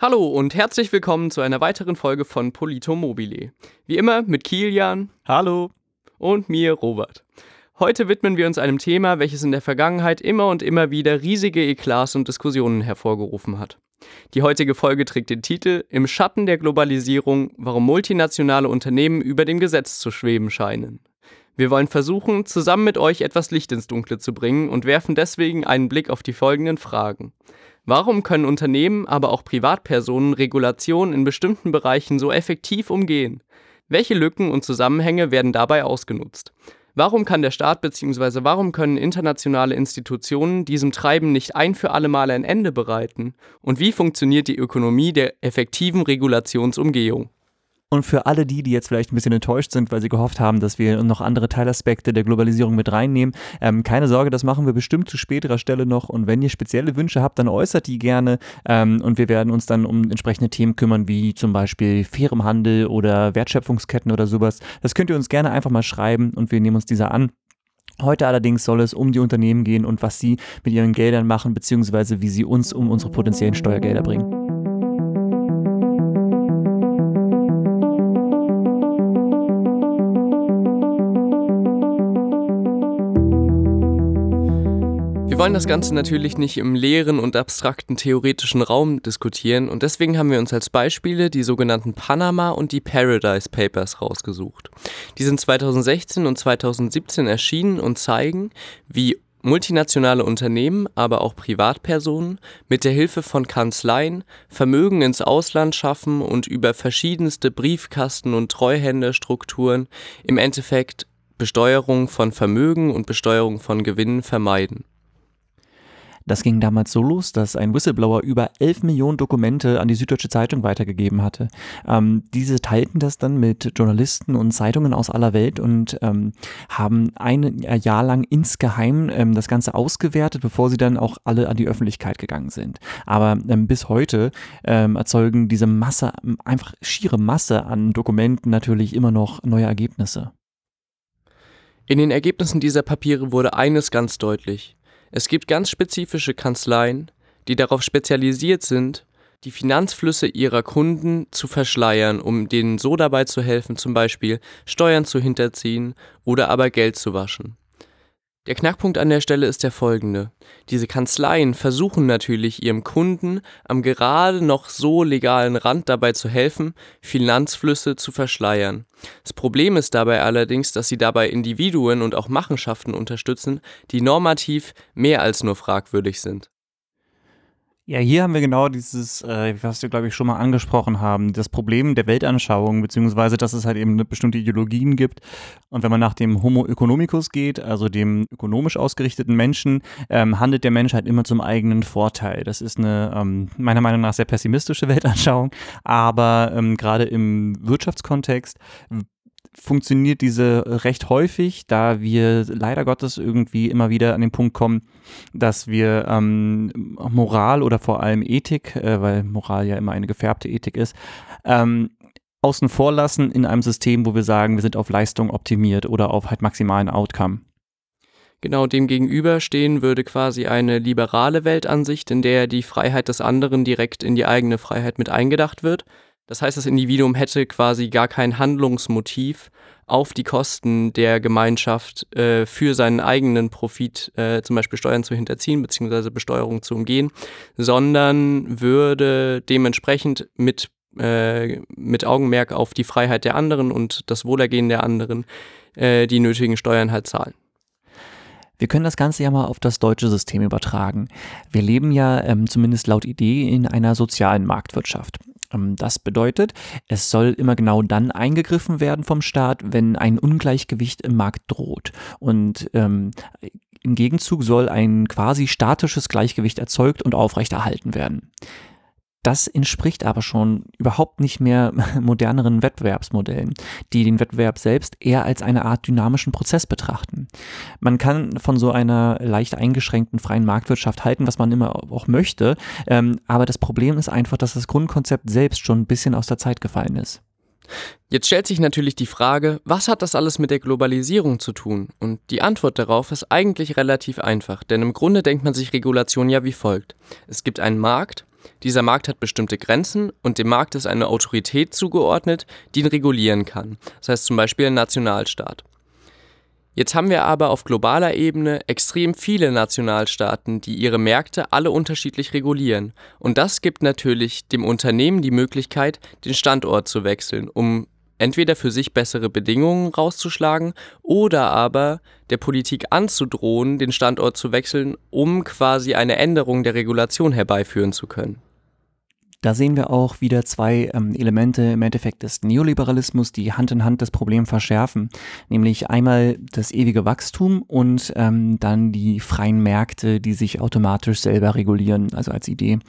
Hallo und herzlich willkommen zu einer weiteren Folge von Polito Mobile. Wie immer mit Kilian. Hallo. Und mir, Robert. Heute widmen wir uns einem Thema, welches in der Vergangenheit immer und immer wieder riesige Eklats und Diskussionen hervorgerufen hat. Die heutige Folge trägt den Titel Im Schatten der Globalisierung, warum multinationale Unternehmen über dem Gesetz zu schweben scheinen. Wir wollen versuchen, zusammen mit euch etwas Licht ins Dunkle zu bringen und werfen deswegen einen Blick auf die folgenden Fragen. Warum können Unternehmen, aber auch Privatpersonen Regulationen in bestimmten Bereichen so effektiv umgehen? Welche Lücken und Zusammenhänge werden dabei ausgenutzt? Warum kann der Staat bzw. warum können internationale Institutionen diesem Treiben nicht ein für alle Male ein Ende bereiten? Und wie funktioniert die Ökonomie der effektiven Regulationsumgehung? Und für alle die, die jetzt vielleicht ein bisschen enttäuscht sind, weil sie gehofft haben, dass wir noch andere Teilaspekte der Globalisierung mit reinnehmen, ähm, keine Sorge, das machen wir bestimmt zu späterer Stelle noch. Und wenn ihr spezielle Wünsche habt, dann äußert die gerne. Ähm, und wir werden uns dann um entsprechende Themen kümmern, wie zum Beispiel fairem Handel oder Wertschöpfungsketten oder sowas. Das könnt ihr uns gerne einfach mal schreiben und wir nehmen uns dieser an. Heute allerdings soll es um die Unternehmen gehen und was sie mit ihren Geldern machen, beziehungsweise wie sie uns um unsere potenziellen Steuergelder bringen. Wir wollen das Ganze natürlich nicht im leeren und abstrakten theoretischen Raum diskutieren und deswegen haben wir uns als Beispiele die sogenannten Panama und die Paradise Papers rausgesucht. Die sind 2016 und 2017 erschienen und zeigen, wie multinationale Unternehmen, aber auch Privatpersonen mit der Hilfe von Kanzleien Vermögen ins Ausland schaffen und über verschiedenste Briefkasten- und Treuhänderstrukturen im Endeffekt Besteuerung von Vermögen und Besteuerung von Gewinnen vermeiden. Das ging damals so los, dass ein Whistleblower über 11 Millionen Dokumente an die Süddeutsche Zeitung weitergegeben hatte. Ähm, diese teilten das dann mit Journalisten und Zeitungen aus aller Welt und ähm, haben ein Jahr lang insgeheim ähm, das Ganze ausgewertet, bevor sie dann auch alle an die Öffentlichkeit gegangen sind. Aber ähm, bis heute ähm, erzeugen diese Masse, einfach schiere Masse an Dokumenten natürlich immer noch neue Ergebnisse. In den Ergebnissen dieser Papiere wurde eines ganz deutlich. Es gibt ganz spezifische Kanzleien, die darauf spezialisiert sind, die Finanzflüsse ihrer Kunden zu verschleiern, um denen so dabei zu helfen, zum Beispiel Steuern zu hinterziehen oder aber Geld zu waschen. Der Knackpunkt an der Stelle ist der folgende. Diese Kanzleien versuchen natürlich ihrem Kunden am gerade noch so legalen Rand dabei zu helfen, Finanzflüsse zu verschleiern. Das Problem ist dabei allerdings, dass sie dabei Individuen und auch Machenschaften unterstützen, die normativ mehr als nur fragwürdig sind. Ja, hier haben wir genau dieses, äh, was wir, glaube ich, schon mal angesprochen haben, das Problem der Weltanschauung, beziehungsweise, dass es halt eben bestimmte Ideologien gibt. Und wenn man nach dem Homo economicus geht, also dem ökonomisch ausgerichteten Menschen, ähm, handelt der Mensch halt immer zum eigenen Vorteil. Das ist eine, ähm, meiner Meinung nach, sehr pessimistische Weltanschauung. Aber ähm, gerade im Wirtschaftskontext funktioniert diese recht häufig, da wir leider Gottes irgendwie immer wieder an den Punkt kommen, dass wir ähm, Moral oder vor allem Ethik, äh, weil Moral ja immer eine gefärbte Ethik ist, ähm, außen vor lassen in einem System, wo wir sagen, wir sind auf Leistung optimiert oder auf halt maximalen Outcome. Genau dem gegenüber stehen würde quasi eine liberale Weltansicht, in der die Freiheit des anderen direkt in die eigene Freiheit mit eingedacht wird das heißt, das Individuum hätte quasi gar kein Handlungsmotiv auf die Kosten der Gemeinschaft äh, für seinen eigenen Profit äh, zum Beispiel Steuern zu hinterziehen bzw. Besteuerung zu umgehen, sondern würde dementsprechend mit, äh, mit Augenmerk auf die Freiheit der anderen und das Wohlergehen der anderen äh, die nötigen Steuern halt zahlen. Wir können das Ganze ja mal auf das deutsche System übertragen. Wir leben ja ähm, zumindest laut Idee in einer sozialen Marktwirtschaft. Ähm, das bedeutet, es soll immer genau dann eingegriffen werden vom Staat, wenn ein Ungleichgewicht im Markt droht. Und ähm, im Gegenzug soll ein quasi statisches Gleichgewicht erzeugt und aufrechterhalten werden. Das entspricht aber schon überhaupt nicht mehr moderneren Wettbewerbsmodellen, die den Wettbewerb selbst eher als eine Art dynamischen Prozess betrachten. Man kann von so einer leicht eingeschränkten freien Marktwirtschaft halten, was man immer auch möchte, ähm, aber das Problem ist einfach, dass das Grundkonzept selbst schon ein bisschen aus der Zeit gefallen ist. Jetzt stellt sich natürlich die Frage, was hat das alles mit der Globalisierung zu tun? Und die Antwort darauf ist eigentlich relativ einfach, denn im Grunde denkt man sich Regulation ja wie folgt. Es gibt einen Markt, Dieser Markt hat bestimmte Grenzen und dem Markt ist eine Autorität zugeordnet, die ihn regulieren kann. Das heißt zum Beispiel ein Nationalstaat. Jetzt haben wir aber auf globaler Ebene extrem viele Nationalstaaten, die ihre Märkte alle unterschiedlich regulieren. Und das gibt natürlich dem Unternehmen die Möglichkeit, den Standort zu wechseln, um entweder für sich bessere Bedingungen rauszuschlagen oder aber der Politik anzudrohen, den Standort zu wechseln, um quasi eine Änderung der Regulation herbeiführen zu können. Da sehen wir auch wieder zwei ähm, Elemente im Endeffekt des Neoliberalismus, die Hand in Hand das Problem verschärfen. Nämlich einmal das ewige Wachstum und ähm, dann die freien Märkte, die sich automatisch selber regulieren, also als Idee.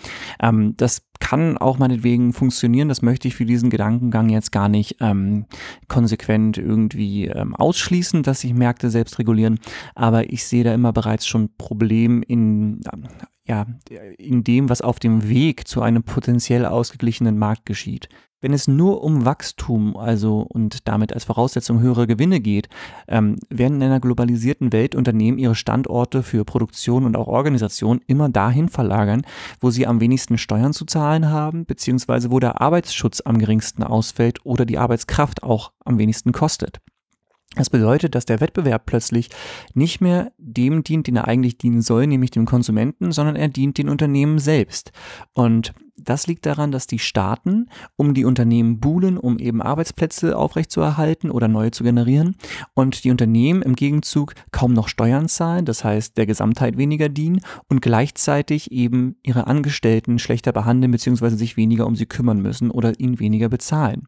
Ähm, das kann auch meinetwegen funktionieren. Das möchte ich für diesen Gedankengang jetzt gar nicht ähm, konsequent irgendwie ähm, ausschließen, dass sich Märkte selbst regulieren. Aber ich sehe da immer bereits schon Problem in, ja, in dem, was auf dem Weg zu einem potenziell ausgeglichenen Markt geschieht. Wenn es nur um Wachstum, also und damit als Voraussetzung höhere Gewinne geht, ähm, werden in einer globalisierten Welt Unternehmen ihre Standorte für Produktion und auch Organisation immer dahin verlagern, wo sie am wenigsten Steuern zu zahlen haben, beziehungsweise wo der Arbeitsschutz am geringsten ausfällt oder die Arbeitskraft auch am wenigsten kostet. Das bedeutet, dass der Wettbewerb plötzlich nicht mehr dem dient, den er eigentlich dienen soll, nämlich dem Konsumenten, sondern er dient den Unternehmen selbst. Und das liegt daran, dass die Staaten um die Unternehmen buhlen, um eben Arbeitsplätze aufrechtzuerhalten oder neue zu generieren und die Unternehmen im Gegenzug kaum noch Steuern zahlen, das heißt der Gesamtheit weniger dienen und gleichzeitig eben ihre Angestellten schlechter behandeln bzw. sich weniger um sie kümmern müssen oder ihnen weniger bezahlen.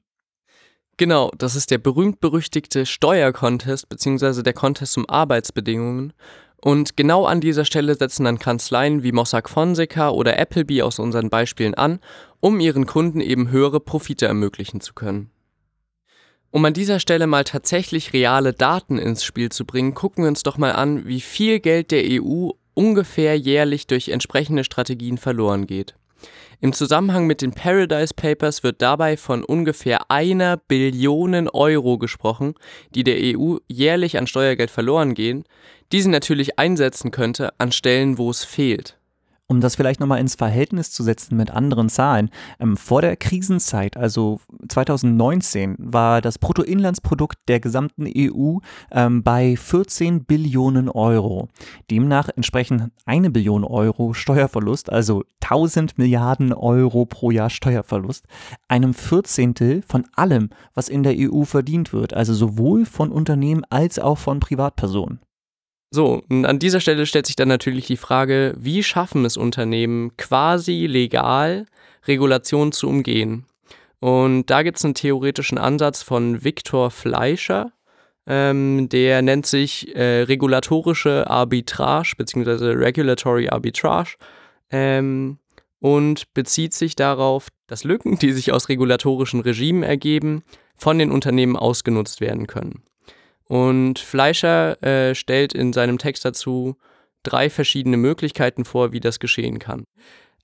Genau, das ist der berühmt-berüchtigte Steuercontest bzw. der Contest um Arbeitsbedingungen. Und genau an dieser Stelle setzen dann Kanzleien wie Mossack Fonseca oder Appleby aus unseren Beispielen an, um ihren Kunden eben höhere Profite ermöglichen zu können. Um an dieser Stelle mal tatsächlich reale Daten ins Spiel zu bringen, gucken wir uns doch mal an, wie viel Geld der EU ungefähr jährlich durch entsprechende Strategien verloren geht. Im Zusammenhang mit den Paradise Papers wird dabei von ungefähr einer Billion Euro gesprochen, die der EU jährlich an Steuergeld verloren gehen, die sie natürlich einsetzen könnte an Stellen, wo es fehlt um das vielleicht nochmal ins Verhältnis zu setzen mit anderen Zahlen, ähm, vor der Krisenzeit, also 2019, war das Bruttoinlandsprodukt der gesamten EU ähm, bei 14 Billionen Euro. Demnach entsprechen eine Billion Euro Steuerverlust, also 1000 Milliarden Euro pro Jahr Steuerverlust, einem Vierzehntel von allem, was in der EU verdient wird, also sowohl von Unternehmen als auch von Privatpersonen. So, und an dieser Stelle stellt sich dann natürlich die Frage, wie schaffen es Unternehmen quasi legal, Regulationen zu umgehen? Und da gibt es einen theoretischen Ansatz von Viktor Fleischer, ähm, der nennt sich äh, regulatorische Arbitrage bzw. Regulatory Arbitrage ähm, und bezieht sich darauf, dass Lücken, die sich aus regulatorischen Regimen ergeben, von den Unternehmen ausgenutzt werden können. Und Fleischer äh, stellt in seinem Text dazu drei verschiedene Möglichkeiten vor, wie das geschehen kann.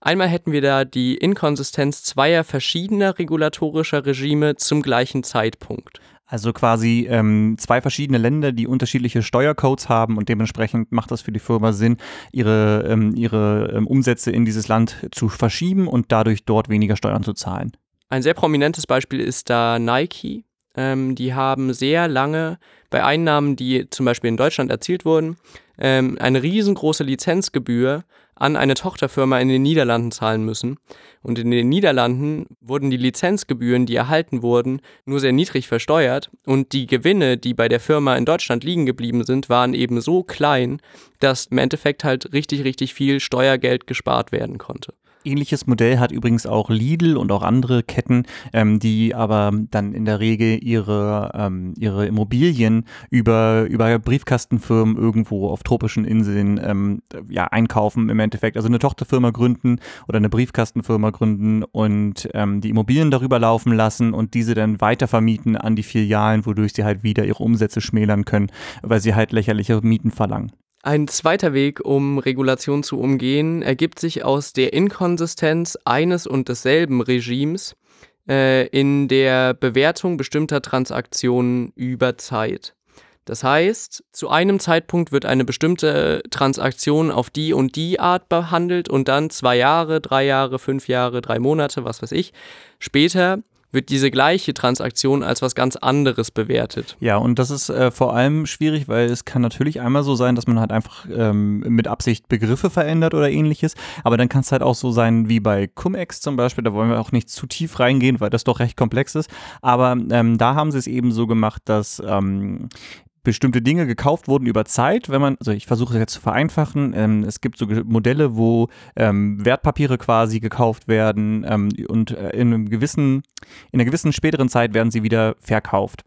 Einmal hätten wir da die Inkonsistenz zweier verschiedener regulatorischer Regime zum gleichen Zeitpunkt. Also quasi ähm, zwei verschiedene Länder, die unterschiedliche Steuercodes haben und dementsprechend macht das für die Firma Sinn, ihre, ähm, ihre ähm, Umsätze in dieses Land zu verschieben und dadurch dort weniger Steuern zu zahlen. Ein sehr prominentes Beispiel ist da Nike. Ähm, die haben sehr lange bei Einnahmen, die zum Beispiel in Deutschland erzielt wurden, ähm, eine riesengroße Lizenzgebühr an eine Tochterfirma in den Niederlanden zahlen müssen. Und in den Niederlanden wurden die Lizenzgebühren, die erhalten wurden, nur sehr niedrig versteuert. Und die Gewinne, die bei der Firma in Deutschland liegen geblieben sind, waren eben so klein, dass im Endeffekt halt richtig, richtig viel Steuergeld gespart werden konnte. Ähnliches Modell hat übrigens auch Lidl und auch andere Ketten, ähm, die aber dann in der Regel ihre, ähm, ihre Immobilien über, über Briefkastenfirmen irgendwo auf tropischen Inseln ähm, ja, einkaufen im Endeffekt. Also eine Tochterfirma gründen oder eine Briefkastenfirma gründen und ähm, die Immobilien darüber laufen lassen und diese dann weiter vermieten an die Filialen, wodurch sie halt wieder ihre Umsätze schmälern können, weil sie halt lächerliche Mieten verlangen. Ein zweiter Weg, um Regulation zu umgehen, ergibt sich aus der Inkonsistenz eines und desselben Regimes äh, in der Bewertung bestimmter Transaktionen über Zeit. Das heißt, zu einem Zeitpunkt wird eine bestimmte Transaktion auf die und die Art behandelt und dann zwei Jahre, drei Jahre, fünf Jahre, drei Monate, was weiß ich, später wird diese gleiche Transaktion als was ganz anderes bewertet. Ja, und das ist äh, vor allem schwierig, weil es kann natürlich einmal so sein, dass man halt einfach ähm, mit Absicht Begriffe verändert oder ähnliches, aber dann kann es halt auch so sein wie bei Cum-Ex zum Beispiel, da wollen wir auch nicht zu tief reingehen, weil das doch recht komplex ist, aber ähm, da haben sie es eben so gemacht, dass ähm, bestimmte Dinge gekauft wurden über Zeit. Wenn man, also ich versuche es jetzt zu vereinfachen, ähm, es gibt so Modelle, wo ähm, Wertpapiere quasi gekauft werden ähm, und äh, in einem gewissen, in einer gewissen späteren Zeit werden sie wieder verkauft.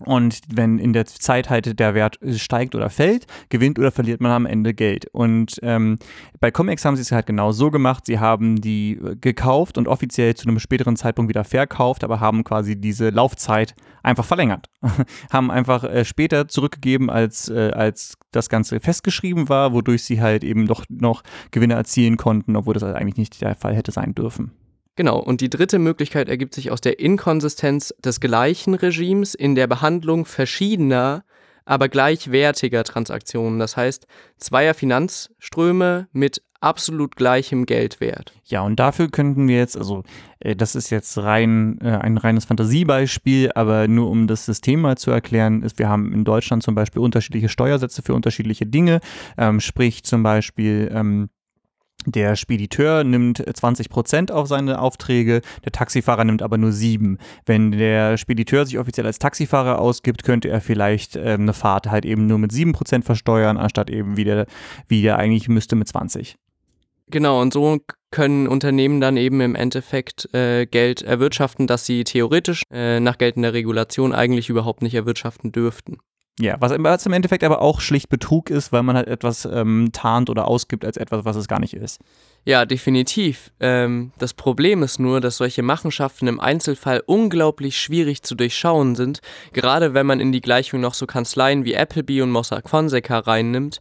Und wenn in der Zeit halt der Wert steigt oder fällt, gewinnt oder verliert man am Ende Geld. Und ähm, bei Comex haben sie es halt genau so gemacht. Sie haben die gekauft und offiziell zu einem späteren Zeitpunkt wieder verkauft, aber haben quasi diese Laufzeit einfach verlängert. haben einfach äh, später zurückgegeben, als, äh, als das Ganze festgeschrieben war, wodurch sie halt eben doch noch Gewinne erzielen konnten, obwohl das eigentlich nicht der Fall hätte sein dürfen. Genau, und die dritte Möglichkeit ergibt sich aus der Inkonsistenz des gleichen Regimes in der Behandlung verschiedener, aber gleichwertiger Transaktionen. Das heißt, zweier Finanzströme mit absolut gleichem Geldwert. Ja, und dafür könnten wir jetzt, also äh, das ist jetzt rein äh, ein reines Fantasiebeispiel, aber nur um das System mal zu erklären, ist, wir haben in Deutschland zum Beispiel unterschiedliche Steuersätze für unterschiedliche Dinge, ähm, sprich zum Beispiel ähm, der Spediteur nimmt 20 Prozent auf seine Aufträge, der Taxifahrer nimmt aber nur sieben. Wenn der Spediteur sich offiziell als Taxifahrer ausgibt, könnte er vielleicht äh, eine Fahrt halt eben nur mit sieben Prozent versteuern, anstatt eben wie der, wie der eigentlich müsste mit 20. Genau, und so können Unternehmen dann eben im Endeffekt äh, Geld erwirtschaften, das sie theoretisch äh, nach geltender Regulation eigentlich überhaupt nicht erwirtschaften dürften. Ja, was, im Endeffekt aber auch schlicht Betrug ist, weil man halt etwas ähm, tarnt oder ausgibt als etwas, was es gar nicht ist. Ja, definitiv. Ähm, das Problem ist nur, dass solche Machenschaften im Einzelfall unglaublich schwierig zu durchschauen sind, gerade wenn man in die Gleichung noch so Kanzleien wie Appleby und Mossack Fonseca reinnimmt,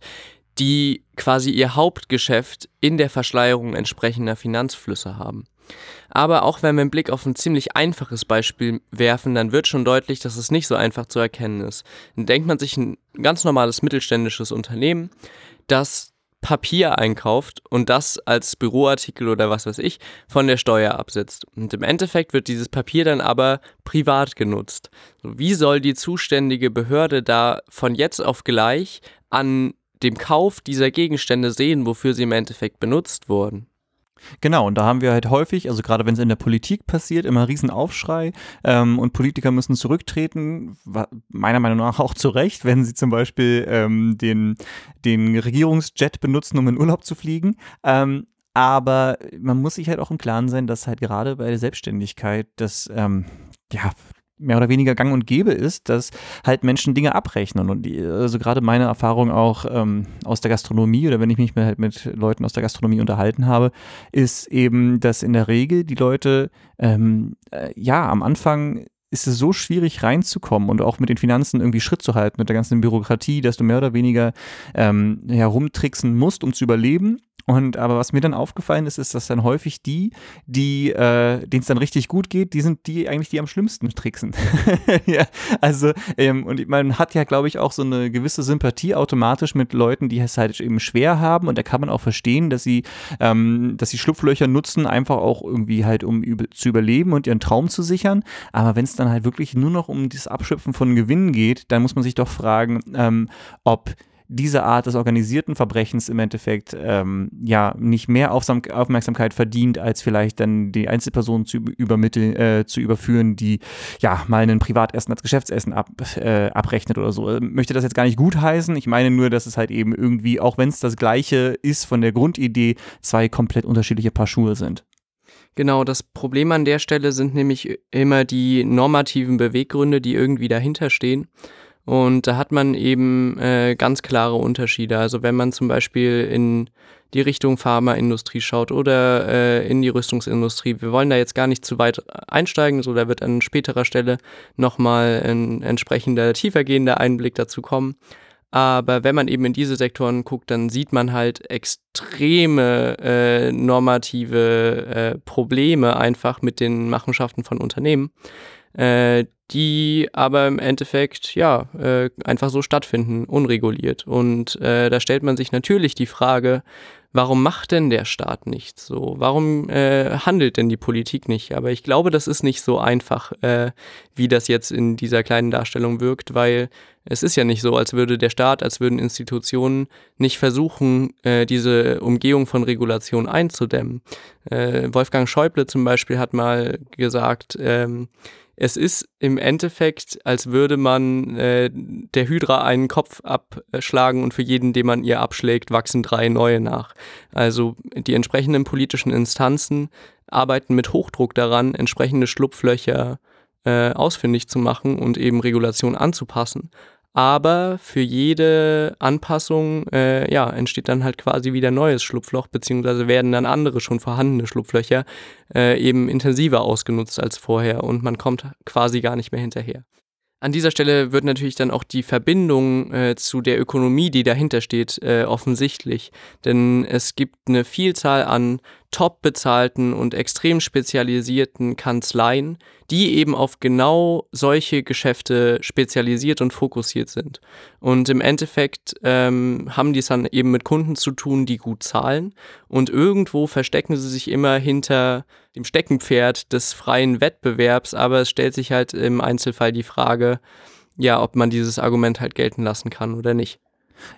die quasi ihr Hauptgeschäft in der Verschleierung entsprechender Finanzflüsse haben. Aber auch wenn wir einen Blick auf ein ziemlich einfaches Beispiel werfen, dann wird schon deutlich, dass es nicht so einfach zu erkennen ist. Dann denkt man sich ein ganz normales mittelständisches Unternehmen, das Papier einkauft und das als Büroartikel oder was weiß ich von der Steuer absetzt. Und im Endeffekt wird dieses Papier dann aber privat genutzt. Wie soll die zuständige Behörde da von jetzt auf gleich an dem Kauf dieser Gegenstände sehen, wofür sie im Endeffekt benutzt wurden? Genau, und da haben wir halt häufig, also gerade wenn es in der Politik passiert, immer riesen Aufschrei ähm, und Politiker müssen zurücktreten, meiner Meinung nach auch zu Recht, wenn sie zum Beispiel ähm, den, den Regierungsjet benutzen, um in Urlaub zu fliegen. Ähm, aber man muss sich halt auch im Klaren sein, dass halt gerade bei der Selbstständigkeit das, ähm, ja, mehr oder weniger gang und gäbe ist, dass halt Menschen Dinge abrechnen. Und die, also gerade meine Erfahrung auch ähm, aus der Gastronomie oder wenn ich mich halt mit Leuten aus der Gastronomie unterhalten habe, ist eben, dass in der Regel die Leute ähm, äh, ja am Anfang ist es so schwierig reinzukommen und auch mit den Finanzen irgendwie Schritt zu halten, mit der ganzen Bürokratie, dass du mehr oder weniger ähm, herumtricksen musst, um zu überleben. Und aber was mir dann aufgefallen ist, ist, dass dann häufig die, die, äh, denen es dann richtig gut geht, die sind die eigentlich die am schlimmsten tricksen. ja, also ähm, und man hat ja, glaube ich, auch so eine gewisse Sympathie automatisch mit Leuten, die es halt eben schwer haben. Und da kann man auch verstehen, dass sie, ähm, dass sie Schlupflöcher nutzen, einfach auch irgendwie halt um über, zu überleben und ihren Traum zu sichern. Aber wenn es dann halt wirklich nur noch um das Abschöpfen von Gewinnen geht, dann muss man sich doch fragen, ähm, ob diese Art des organisierten Verbrechens im Endeffekt ähm, ja nicht mehr Aufsam Aufmerksamkeit verdient, als vielleicht dann die Einzelpersonen zu übermitteln, äh, zu überführen, die ja mal einen Privatessen als Geschäftsessen ab, äh, abrechnet oder so. Ich möchte das jetzt gar nicht gut heißen. Ich meine nur, dass es halt eben irgendwie, auch wenn es das gleiche ist von der Grundidee, zwei komplett unterschiedliche Paar Schuhe sind. Genau, das Problem an der Stelle sind nämlich immer die normativen Beweggründe, die irgendwie dahinter stehen. Und da hat man eben äh, ganz klare Unterschiede. Also wenn man zum Beispiel in die Richtung Pharmaindustrie schaut oder äh, in die Rüstungsindustrie. Wir wollen da jetzt gar nicht zu weit einsteigen, so da wird an späterer Stelle nochmal ein entsprechender tiefergehender Einblick dazu kommen. Aber wenn man eben in diese Sektoren guckt, dann sieht man halt extreme äh, normative äh, Probleme einfach mit den Machenschaften von Unternehmen, äh, die aber im Endeffekt ja äh, einfach so stattfinden, unreguliert. Und äh, da stellt man sich natürlich die Frage, warum macht denn der Staat nichts so? Warum äh, handelt denn die Politik nicht? Aber ich glaube, das ist nicht so einfach, äh, wie das jetzt in dieser kleinen Darstellung wirkt, weil es ist ja nicht so, als würde der Staat, als würden Institutionen nicht versuchen, äh, diese Umgehung von Regulation einzudämmen. Äh, Wolfgang Schäuble zum Beispiel hat mal gesagt, ähm, es ist im Endeffekt, als würde man äh, der Hydra einen Kopf abschlagen und für jeden, den man ihr abschlägt, wachsen drei neue nach. Also die entsprechenden politischen Instanzen arbeiten mit Hochdruck daran, entsprechende Schlupflöcher äh, ausfindig zu machen und eben Regulation anzupassen aber für jede Anpassung äh, ja, entsteht dann halt quasi wieder neues Schlupfloch, beziehungsweise werden dann andere schon vorhandene Schlupflöcher äh, eben intensiver ausgenutzt als vorher und man kommt quasi gar nicht mehr hinterher. An dieser Stelle wird natürlich dann auch die Verbindung äh, zu der Ökonomie, die dahinter steht, äh, offensichtlich. Denn es gibt eine Vielzahl an top bezahlten und extrem spezialisierten Kanzleien, die eben auf genau solche Geschäfte spezialisiert und fokussiert sind. Und im Endeffekt ähm, haben die es dann eben mit Kunden zu tun, die gut zahlen. Und irgendwo verstecken sie sich immer hinter dem Steckenpferd des freien Wettbewerbs. Aber es stellt sich halt im Einzelfall die Frage, ja, ob man dieses Argument halt gelten lassen kann oder nicht.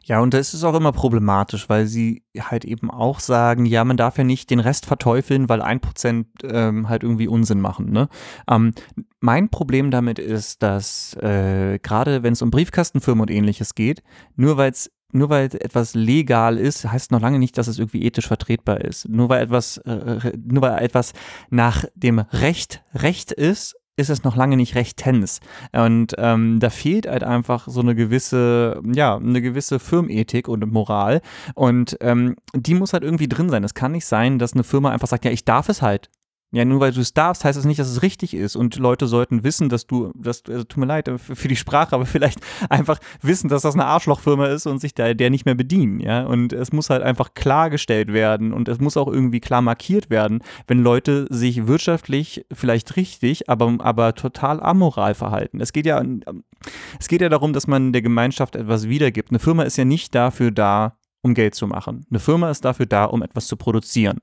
Ja, und das ist auch immer problematisch, weil sie halt eben auch sagen, ja, man darf ja nicht den Rest verteufeln, weil ein Prozent ähm, halt irgendwie Unsinn machen. Ne? Ähm, mein Problem damit ist, dass äh, gerade wenn es um Briefkastenfirmen und ähnliches geht, nur weil nur weil etwas legal ist, heißt noch lange nicht, dass es irgendwie ethisch vertretbar ist. Nur weil etwas, äh, nur weil etwas nach dem Recht Recht ist, ist es noch lange nicht rechtens. Und ähm, da fehlt halt einfach so eine gewisse, ja, eine gewisse Firmenethik und Moral. Und ähm, die muss halt irgendwie drin sein. Es kann nicht sein, dass eine Firma einfach sagt, ja, ich darf es halt. Ja, nur weil du es darfst, heißt es das nicht, dass es richtig ist. Und Leute sollten wissen, dass du, dass, also tut mir leid für die Sprache, aber vielleicht einfach wissen, dass das eine Arschlochfirma ist und sich da der nicht mehr bedienen. Ja, und es muss halt einfach klargestellt werden und es muss auch irgendwie klar markiert werden, wenn Leute sich wirtschaftlich vielleicht richtig, aber, aber total amoral verhalten. Es geht ja, es geht ja darum, dass man der Gemeinschaft etwas wiedergibt. Eine Firma ist ja nicht dafür da, um Geld zu machen. Eine Firma ist dafür da, um etwas zu produzieren.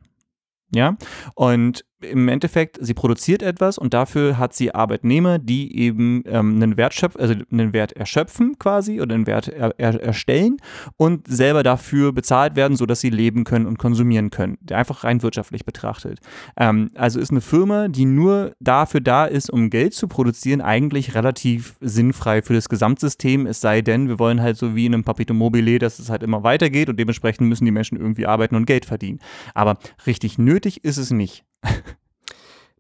Ja, und im Endeffekt, sie produziert etwas und dafür hat sie Arbeitnehmer, die eben ähm, einen Wert schöpf also einen Wert erschöpfen quasi oder einen Wert er er erstellen und selber dafür bezahlt werden, sodass sie leben können und konsumieren können. Einfach rein wirtschaftlich betrachtet. Ähm, also ist eine Firma, die nur dafür da ist, um Geld zu produzieren, eigentlich relativ sinnfrei für das Gesamtsystem. Es sei denn, wir wollen halt so wie in einem Papito Mobile, dass es halt immer weitergeht und dementsprechend müssen die Menschen irgendwie arbeiten und Geld verdienen. Aber richtig nötig ist es nicht.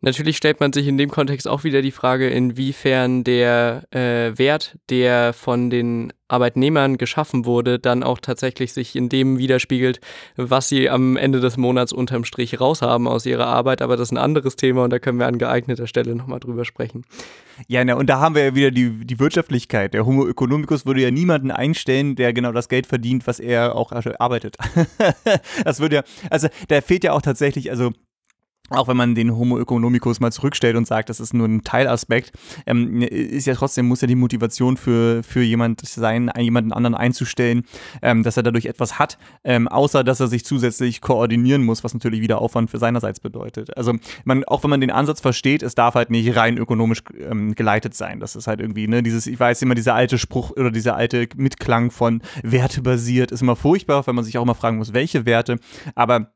Natürlich stellt man sich in dem Kontext auch wieder die Frage, inwiefern der äh, Wert, der von den Arbeitnehmern geschaffen wurde, dann auch tatsächlich sich in dem widerspiegelt, was sie am Ende des Monats unterm Strich raushaben aus ihrer Arbeit. Aber das ist ein anderes Thema und da können wir an geeigneter Stelle nochmal drüber sprechen. Ja, na, und da haben wir ja wieder die, die Wirtschaftlichkeit. Der Homo economicus würde ja niemanden einstellen, der genau das Geld verdient, was er auch arbeitet. das würde ja, also da fehlt ja auch tatsächlich, also auch wenn man den Homo economicus mal zurückstellt und sagt, das ist nur ein Teilaspekt, ähm, ist ja trotzdem, muss ja die Motivation für, für jemand sein, jemanden anderen einzustellen, ähm, dass er dadurch etwas hat, ähm, außer dass er sich zusätzlich koordinieren muss, was natürlich wieder Aufwand für seinerseits bedeutet. Also man, auch wenn man den Ansatz versteht, es darf halt nicht rein ökonomisch ähm, geleitet sein. Das ist halt irgendwie, ne, dieses, ich weiß immer, dieser alte Spruch oder dieser alte Mitklang von Werte basiert ist immer furchtbar, wenn man sich auch immer fragen muss, welche Werte, aber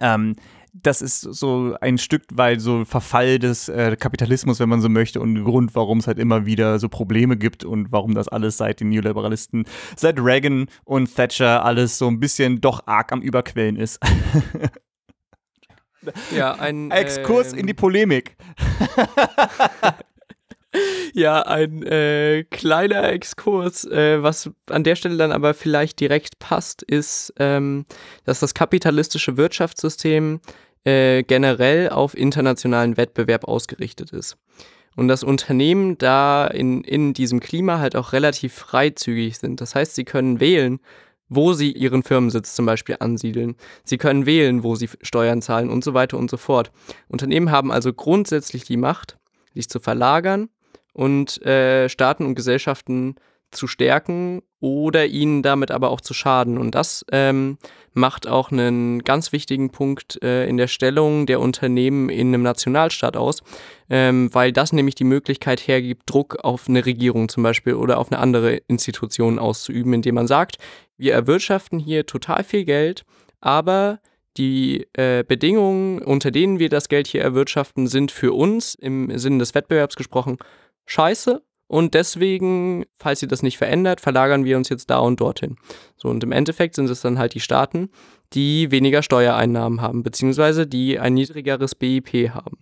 ähm, das ist so ein Stück weit so Verfall des äh, Kapitalismus, wenn man so möchte, und ein Grund, warum es halt immer wieder so Probleme gibt und warum das alles seit den Neoliberalisten, seit Reagan und Thatcher alles so ein bisschen doch arg am Überquellen ist. Ja, ein Exkurs ähm, in die Polemik. ja, ein äh, kleiner Exkurs, äh, was an der Stelle dann aber vielleicht direkt passt, ist, ähm, dass das kapitalistische Wirtschaftssystem äh, generell auf internationalen Wettbewerb ausgerichtet ist. Und dass Unternehmen da in, in diesem Klima halt auch relativ freizügig sind. Das heißt, sie können wählen, wo sie ihren Firmensitz zum Beispiel ansiedeln. Sie können wählen, wo sie Steuern zahlen und so weiter und so fort. Unternehmen haben also grundsätzlich die Macht, sich zu verlagern und äh, Staaten und Gesellschaften zu stärken oder ihnen damit aber auch zu schaden. Und das ähm, macht auch einen ganz wichtigen Punkt äh, in der Stellung der Unternehmen in einem Nationalstaat aus, ähm, weil das nämlich die Möglichkeit hergibt, Druck auf eine Regierung zum Beispiel oder auf eine andere Institution auszuüben, indem man sagt, wir erwirtschaften hier total viel Geld, aber die äh, Bedingungen, unter denen wir das Geld hier erwirtschaften, sind für uns im Sinne des Wettbewerbs gesprochen scheiße und deswegen, falls ihr das nicht verändert, verlagern wir uns jetzt da und dorthin. So, und im Endeffekt sind es dann halt die Staaten, die weniger Steuereinnahmen haben, beziehungsweise die ein niedrigeres BIP haben.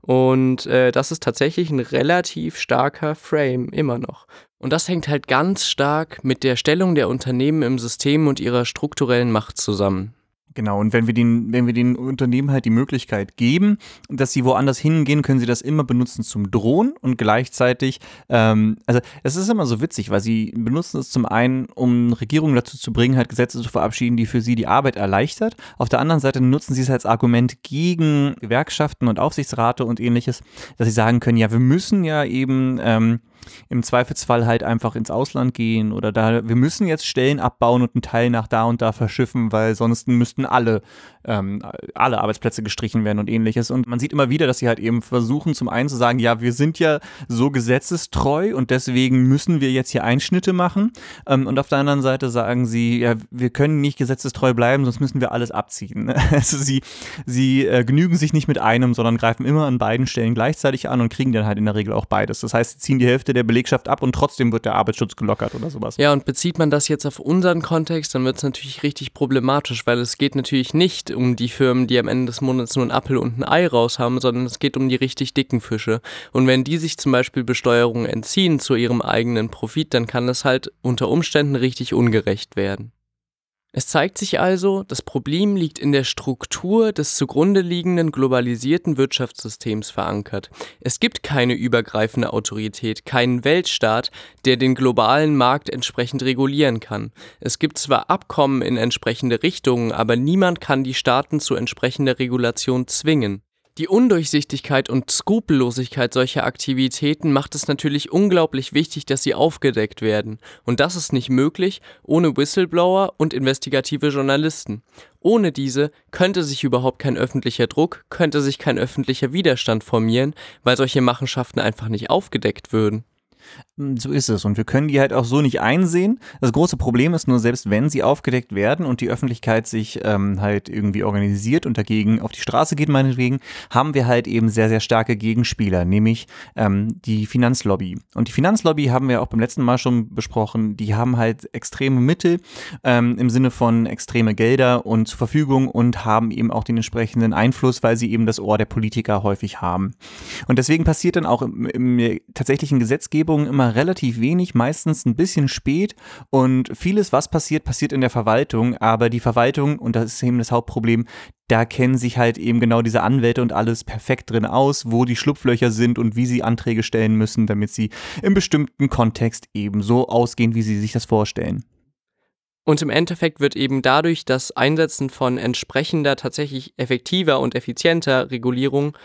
Und äh, das ist tatsächlich ein relativ starker Frame, immer noch. Und das hängt halt ganz stark mit der Stellung der Unternehmen im System und ihrer strukturellen Macht zusammen. Genau, und wenn wir den, wenn wir den Unternehmen halt die Möglichkeit geben, dass sie woanders hingehen, können sie das immer benutzen zum Drohen und gleichzeitig, ähm, also es ist immer so witzig, weil sie benutzen es zum einen, um Regierungen dazu zu bringen, halt Gesetze zu verabschieden, die für sie die Arbeit erleichtert. Auf der anderen Seite nutzen sie es als Argument gegen Gewerkschaften und Aufsichtsrate und ähnliches, dass sie sagen können, ja, wir müssen ja eben ähm, im Zweifelsfall halt einfach ins Ausland gehen oder da, wir müssen jetzt Stellen abbauen und einen Teil nach da und da verschiffen, weil sonst müssten alle, ähm, alle Arbeitsplätze gestrichen werden und ähnliches. Und man sieht immer wieder, dass sie halt eben versuchen, zum einen zu sagen, ja, wir sind ja so gesetzestreu und deswegen müssen wir jetzt hier Einschnitte machen. Ähm, und auf der anderen Seite sagen sie, ja, wir können nicht gesetzestreu bleiben, sonst müssen wir alles abziehen. Also sie, sie äh, genügen sich nicht mit einem, sondern greifen immer an beiden Stellen gleichzeitig an und kriegen dann halt in der Regel auch beides. Das heißt, sie ziehen die Hälfte der Belegschaft ab und trotzdem wird der Arbeitsschutz gelockert oder sowas. Ja, und bezieht man das jetzt auf unseren Kontext, dann wird es natürlich richtig problematisch, weil es geht natürlich nicht um die Firmen, die am Ende des Monats nur ein Apfel und ein Ei raus haben, sondern es geht um die richtig dicken Fische. Und wenn die sich zum Beispiel Besteuerung entziehen zu ihrem eigenen Profit, dann kann das halt unter Umständen richtig ungerecht werden. Es zeigt sich also, das Problem liegt in der Struktur des zugrunde liegenden globalisierten Wirtschaftssystems verankert. Es gibt keine übergreifende Autorität, keinen Weltstaat, der den globalen Markt entsprechend regulieren kann. Es gibt zwar Abkommen in entsprechende Richtungen, aber niemand kann die Staaten zu entsprechender Regulation zwingen. Die Undurchsichtigkeit und Skrupellosigkeit solcher Aktivitäten macht es natürlich unglaublich wichtig, dass sie aufgedeckt werden. Und das ist nicht möglich ohne Whistleblower und investigative Journalisten. Ohne diese könnte sich überhaupt kein öffentlicher Druck, könnte sich kein öffentlicher Widerstand formieren, weil solche Machenschaften einfach nicht aufgedeckt würden. Hm, so ist es. Und wir können die halt auch so nicht einsehen. Das große Problem ist nur, selbst wenn sie aufgedeckt werden und die Öffentlichkeit sich ähm, halt irgendwie organisiert und dagegen auf die Straße geht, meinetwegen, haben wir halt eben sehr, sehr starke Gegenspieler, nämlich ähm, die Finanzlobby. Und die Finanzlobby haben wir auch beim letzten Mal schon besprochen. Die haben halt extreme Mittel ähm, im Sinne von extreme Gelder und zur Verfügung und haben eben auch den entsprechenden Einfluss, weil sie eben das Ohr der Politiker häufig haben. Und deswegen passiert dann auch im, im tatsächlichen Gesetzgebung Veränderungen immer relativ wenig, meistens ein bisschen spät und vieles, was passiert, passiert in der Verwaltung, aber die Verwaltung, und das ist eben das Hauptproblem, da kennen sich halt eben genau diese Anwälte und alles perfekt drin aus, wo die Schlupflöcher sind und wie sie Anträge stellen müssen, damit sie im bestimmten Kontext eben so ausgehen, wie sie sich das vorstellen. Und im Endeffekt wird eben dadurch das Einsetzen von entsprechender, tatsächlich effektiver und effizienter Regulierung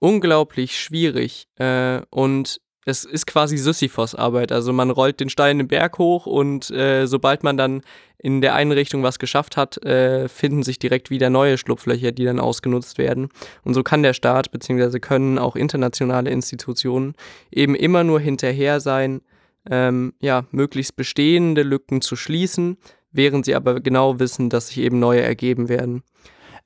unglaublich schwierig. Äh, und es ist quasi Sisyphos-Arbeit. Also man rollt den Stein den Berg hoch und äh, sobald man dann in der einen Richtung was geschafft hat, äh, finden sich direkt wieder neue Schlupflöcher, die dann ausgenutzt werden. Und so kann der Staat bzw. können auch internationale Institutionen eben immer nur hinterher sein, ähm, ja, möglichst bestehende Lücken zu schließen, während sie aber genau wissen, dass sich eben neue ergeben werden.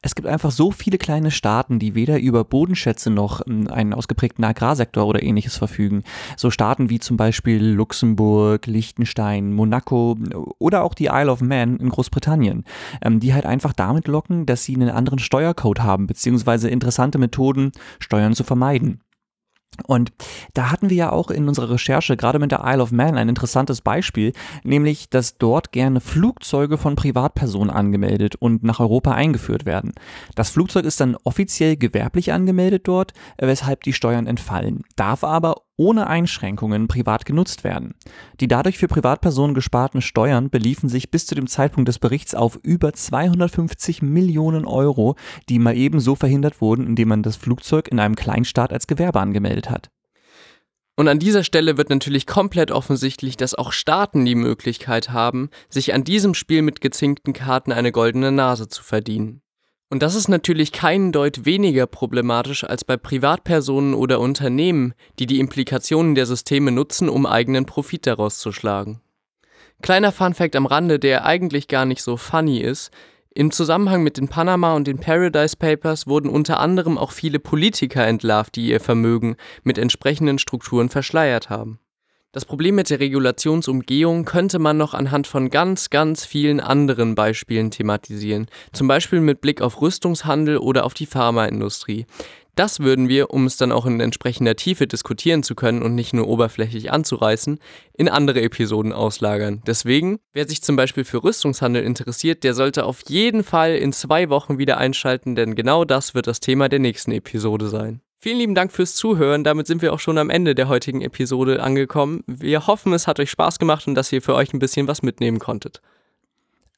Es gibt einfach so viele kleine Staaten, die weder über Bodenschätze noch ähm, einen ausgeprägten Agrarsektor oder ähnliches verfügen. So Staaten wie zum Beispiel Luxemburg, Liechtenstein, Monaco oder auch die Isle of Man in Großbritannien, ähm, die halt einfach damit locken, dass sie einen anderen Steuercode haben, beziehungsweise interessante Methoden, Steuern zu vermeiden. Und da hatten wir ja auch in unserer Recherche, gerade mit der Isle of Man, ein interessantes Beispiel, nämlich, dass dort gerne Flugzeuge von Privatpersonen angemeldet und nach Europa eingeführt werden. Das Flugzeug ist dann offiziell gewerblich angemeldet dort, weshalb die Steuern entfallen, darf aber ohne Einschränkungen privat genutzt werden. Die dadurch für Privatpersonen gesparten Steuern beliefen sich bis zu dem Zeitpunkt des Berichts auf über 250 Millionen Euro, die mal ebenso verhindert wurden, indem man das Flugzeug in einem Kleinstaat als Gewerbe angemeldet hat. Und an dieser Stelle wird natürlich komplett offensichtlich, dass auch Staaten die Möglichkeit haben, sich an diesem Spiel mit gezinkten Karten eine goldene Nase zu verdienen. Und das ist natürlich keinen Deut weniger problematisch als bei Privatpersonen oder Unternehmen, die die Implikationen der Systeme nutzen, um eigenen Profit daraus zu schlagen. Kleiner Funfact am Rande, der eigentlich gar nicht so funny ist, im Zusammenhang mit den Panama und den Paradise Papers wurden unter anderem auch viele Politiker entlarvt, die ihr Vermögen mit entsprechenden Strukturen verschleiert haben. Das Problem mit der Regulationsumgehung könnte man noch anhand von ganz, ganz vielen anderen Beispielen thematisieren, zum Beispiel mit Blick auf Rüstungshandel oder auf die Pharmaindustrie. Das würden wir, um es dann auch in entsprechender Tiefe diskutieren zu können und nicht nur oberflächlich anzureißen, in andere Episoden auslagern. Deswegen, wer sich zum Beispiel für Rüstungshandel interessiert, der sollte auf jeden Fall in zwei Wochen wieder einschalten, denn genau das wird das Thema der nächsten Episode sein. Vielen lieben Dank fürs Zuhören. Damit sind wir auch schon am Ende der heutigen Episode angekommen. Wir hoffen, es hat euch Spaß gemacht und dass ihr für euch ein bisschen was mitnehmen konntet.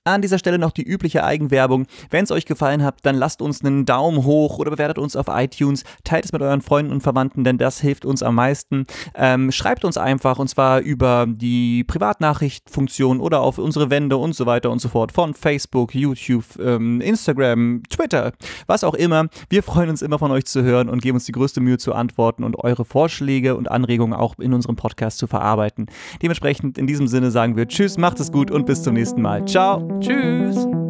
An dieser Stelle noch die übliche Eigenwerbung. Wenn es euch gefallen hat, dann lasst uns einen Daumen hoch oder bewertet uns auf iTunes. Teilt es mit euren Freunden und Verwandten, denn das hilft uns am meisten. Ähm, schreibt uns einfach und zwar über die Privatnachrichtfunktion oder auf unsere Wände und so weiter und so fort von Facebook, YouTube, ähm, Instagram, Twitter, was auch immer. Wir freuen uns immer von euch zu hören und geben uns die größte Mühe zu antworten und eure Vorschläge und Anregungen auch in unserem Podcast zu verarbeiten. Dementsprechend in diesem Sinne sagen wir Tschüss, macht es gut und bis zum nächsten Mal. Ciao. Tschüss!